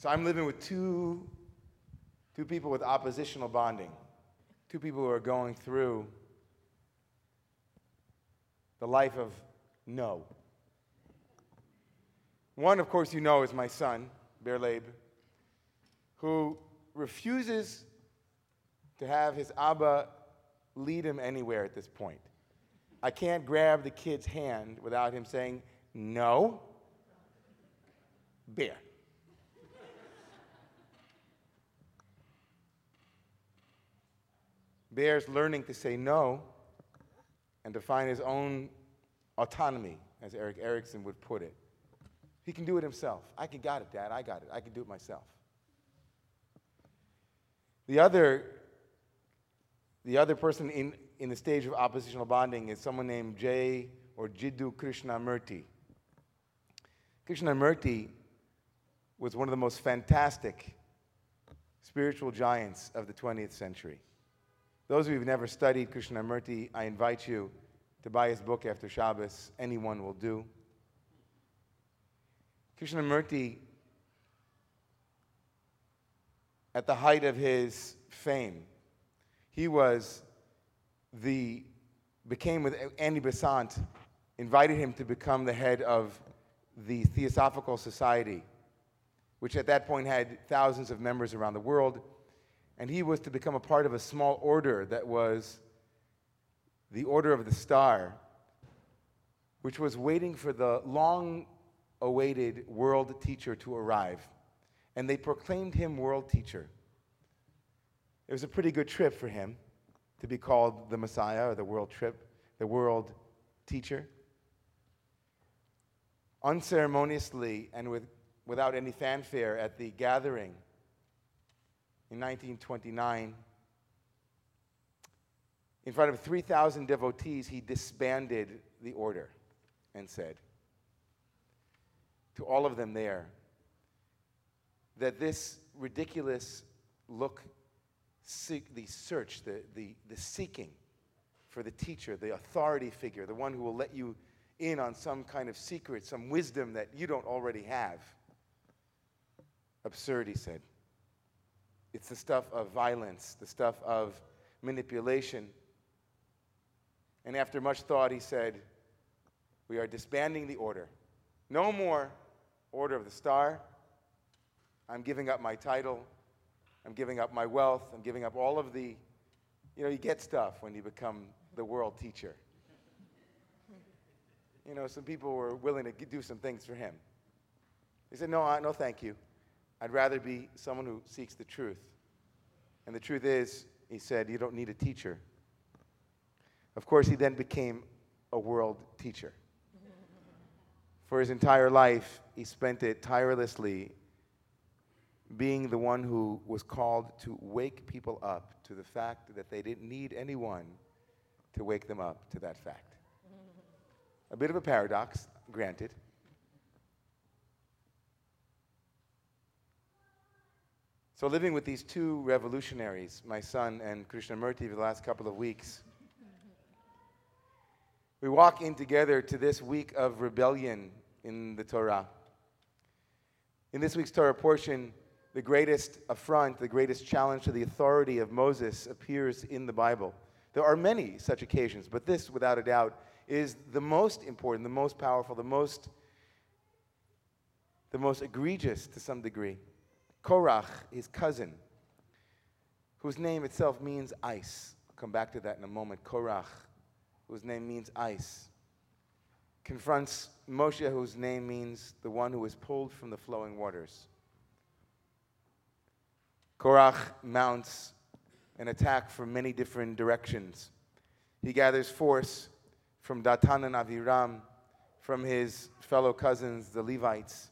So I'm living with two, two people with oppositional bonding, two people who are going through the life of no. One, of course, you know is my son, Berleb, who refuses to have his Abba lead him anywhere at this point. I can't grab the kid's hand without him saying, No, bear. Bear's learning to say no and to find his own autonomy, as Erik Erikson would put it. He can do it himself. I can got it, Dad. I got it. I can do it myself. The other, the other person in, in the stage of oppositional bonding is someone named Jay or Jiddu Krishnamurti. Krishnamurti was one of the most fantastic spiritual giants of the 20th century. Those of you who've never studied Krishnamurti, I invite you to buy his book after Shabbos. Anyone will do. Krishnamurti, at the height of his fame, he was the, became with Annie Besant, invited him to become the head of the Theosophical Society, which at that point had thousands of members around the world. And he was to become a part of a small order that was the Order of the Star, which was waiting for the long awaited world teacher to arrive. And they proclaimed him world teacher. It was a pretty good trip for him to be called the Messiah or the world trip, the world teacher. Unceremoniously and with, without any fanfare at the gathering in 1929, in front of 3,000 devotees, he disbanded the order and said to all of them there that this ridiculous look, seek, the search, the, the, the seeking for the teacher, the authority figure, the one who will let you in on some kind of secret, some wisdom that you don't already have. Absurd, he said. It's the stuff of violence, the stuff of manipulation, and after much thought, he said, We are disbanding the order. No more Order of the Star. I'm giving up my title. I'm giving up my wealth. I'm giving up all of the, you know, you get stuff when you become the world teacher. You know, some people were willing to do some things for him. He said, No, no, thank you. I'd rather be someone who seeks the truth. And the truth is, he said, you don't need a teacher. Of course, he then became a world teacher. For his entire life, he spent it tirelessly being the one who was called to wake people up to the fact that they didn't need anyone to wake them up to that fact. A bit of a paradox, granted. So, living with these two revolutionaries, my son and Krishnamurti, for the last couple of weeks, we walk in together to this week of rebellion in the Torah. In this week's Torah portion, the greatest affront, the greatest challenge to the authority of Moses appears in the Bible. There are many such occasions, but this, without a doubt, is the most important, the most powerful, the most, the most egregious to some degree. Korach, his cousin, whose name itself means ice. I'll come back to that in a moment. Korach whose name means ice, confronts Moshe, whose name means the one who is pulled from the flowing waters. Korach mounts an attack from many different directions. He gathers force from Datan and Aviram, from his fellow cousins, the Levites.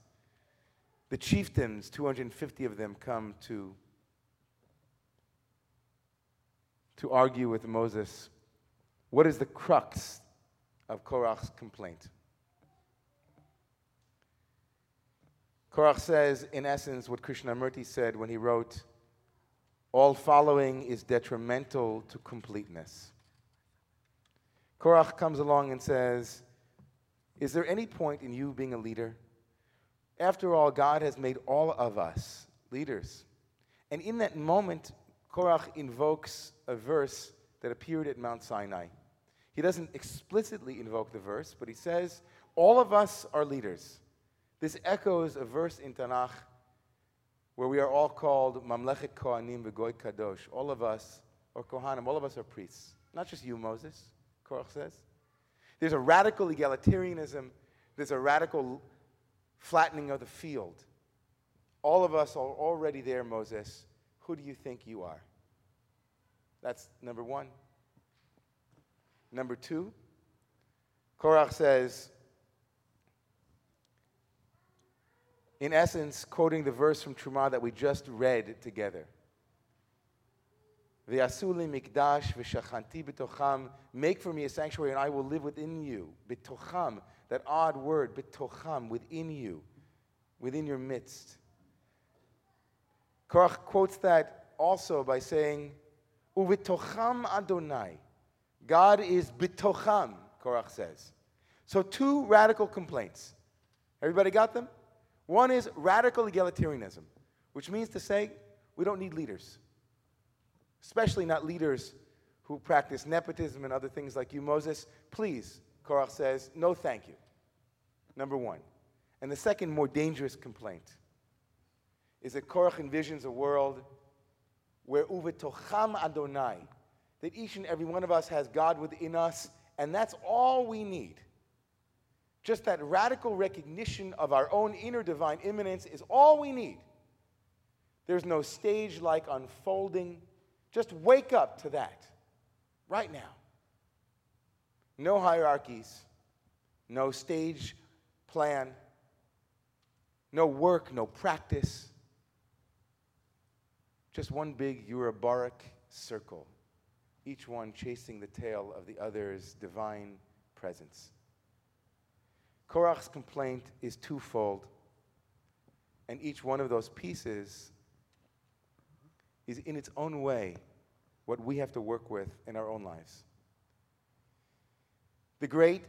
The chieftains, 250 of them, come to, to argue with Moses what is the crux of Korach's complaint? Korach says, in essence, what Krishnamurti said when he wrote, All following is detrimental to completeness. Korach comes along and says, Is there any point in you being a leader? After all, God has made all of us leaders. And in that moment, Korach invokes a verse that appeared at Mount Sinai. He doesn't explicitly invoke the verse, but he says, All of us are leaders. This echoes a verse in Tanakh where we are all called Mamlechet Kohanim V'Goy Kadosh. All of us, or Kohanim, all of us are priests. Not just you, Moses, Korach says. There's a radical egalitarianism, there's a radical flattening of the field. All of us are already there, Moses. Who do you think you are? That's number one. Number two, Korach says, in essence, quoting the verse from Truma that we just read together. V'yasuli mikdash v'shachanti b'tocham. Make for me a sanctuary, and I will live within you. B'tocham, that odd word, bitocham, within you, within your midst. Korach quotes that also by saying, Uvitocham Adonai. God is bitocham, Korach says. So, two radical complaints. Everybody got them? One is radical egalitarianism, which means to say we don't need leaders, especially not leaders who practice nepotism and other things like you, Moses. Please, Korach says, no thank you. Number one. And the second, more dangerous complaint is that Korach envisions a world where uvetocham Adonai, that each and every one of us has God within us, and that's all we need. Just that radical recognition of our own inner divine immanence is all we need. There's no stage like unfolding. Just wake up to that right now. No hierarchies, no stage plan, no work, no practice. Just one big Ouroboric circle, each one chasing the tail of the other's divine presence. Korach's complaint is twofold, and each one of those pieces is in its own way what we have to work with in our own lives. The great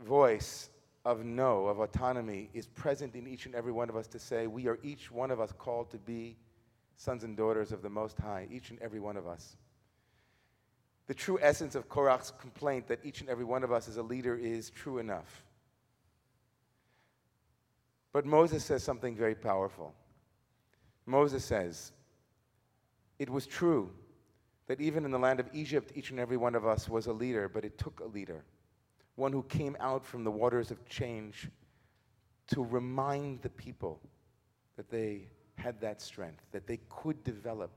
voice of no, of autonomy, is present in each and every one of us to say, we are each one of us called to be sons and daughters of the Most High, each and every one of us. The true essence of Korach's complaint that each and every one of us is a leader is true enough. But Moses says something very powerful. Moses says, It was true that even in the land of Egypt, each and every one of us was a leader, but it took a leader, one who came out from the waters of change to remind the people that they had that strength, that they could develop.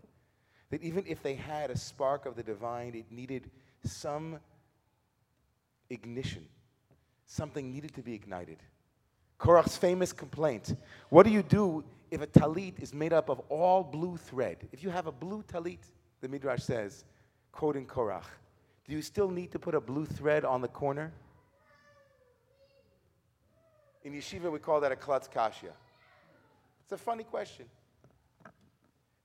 That even if they had a spark of the divine, it needed some ignition. Something needed to be ignited. Korach's famous complaint What do you do if a talit is made up of all blue thread? If you have a blue talit, the Midrash says, quoting Korach, do you still need to put a blue thread on the corner? In yeshiva, we call that a klotz kashya. It's a funny question.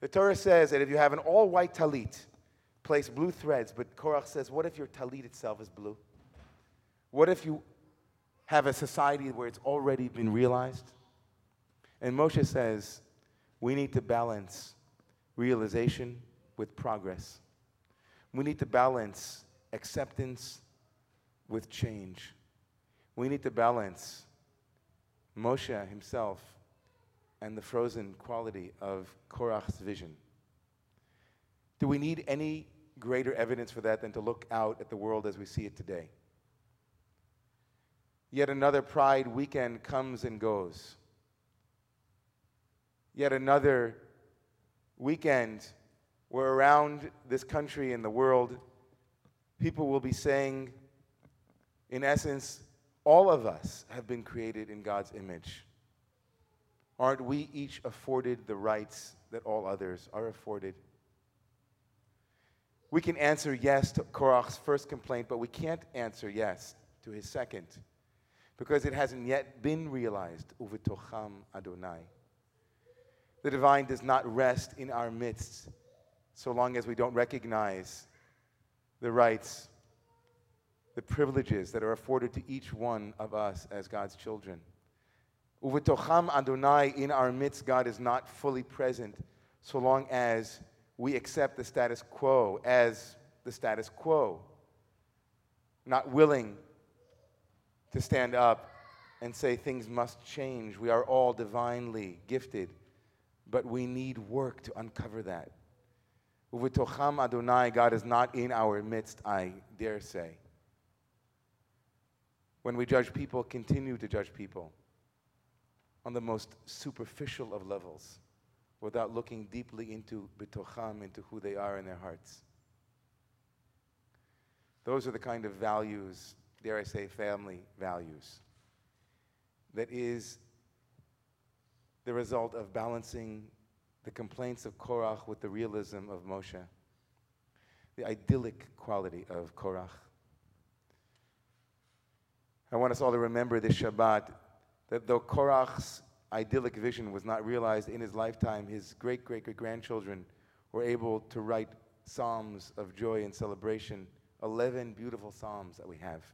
The Torah says that if you have an all white talit, place blue threads, but Korach says, what if your talit itself is blue? What if you have a society where it's already been realized? And Moshe says, we need to balance realization with progress. We need to balance acceptance with change. We need to balance Moshe himself and the frozen quality of Korach's vision. Do we need any greater evidence for that than to look out at the world as we see it today? Yet another Pride weekend comes and goes. Yet another weekend where around this country and the world, people will be saying, in essence, all of us have been created in God's image. Aren't we each afforded the rights that all others are afforded? We can answer yes to Korach's first complaint, but we can't answer yes to his second because it hasn't yet been realized. Uvitocham Adonai. The divine does not rest in our midst so long as we don't recognize the rights, the privileges that are afforded to each one of us as God's children. Uvetocham Adonai, in our midst, God is not fully present so long as we accept the status quo as the status quo, not willing to stand up and say things must change. We are all divinely gifted, but we need work to uncover that. Uvetocham Adonai, God is not in our midst, I dare say. When we judge people, continue to judge people on the most superficial of levels without looking deeply into bitocham, into who they are in their hearts. Those are the kind of values, dare I say, family values, that is the result of balancing the complaints of Korach with the realism of Moshe, the idyllic quality of Korach. I want us all to remember this Shabbat that though Korach's idyllic vision was not realized in his lifetime, his great great great grandchildren were able to write psalms of joy and celebration, 11 beautiful psalms that we have.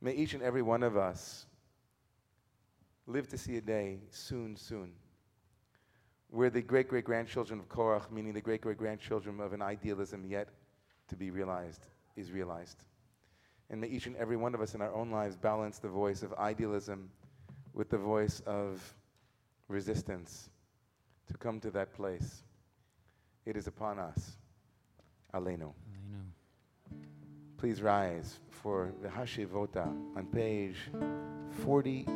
May each and every one of us live to see a day soon, soon, where the great great grandchildren of Korach, meaning the great great grandchildren of an idealism yet to be realized, is realized. And may each and every one of us in our own lives balance the voice of idealism with the voice of resistance to come to that place. It is upon us. Aleinu. Please rise for the Hashivota on page 46.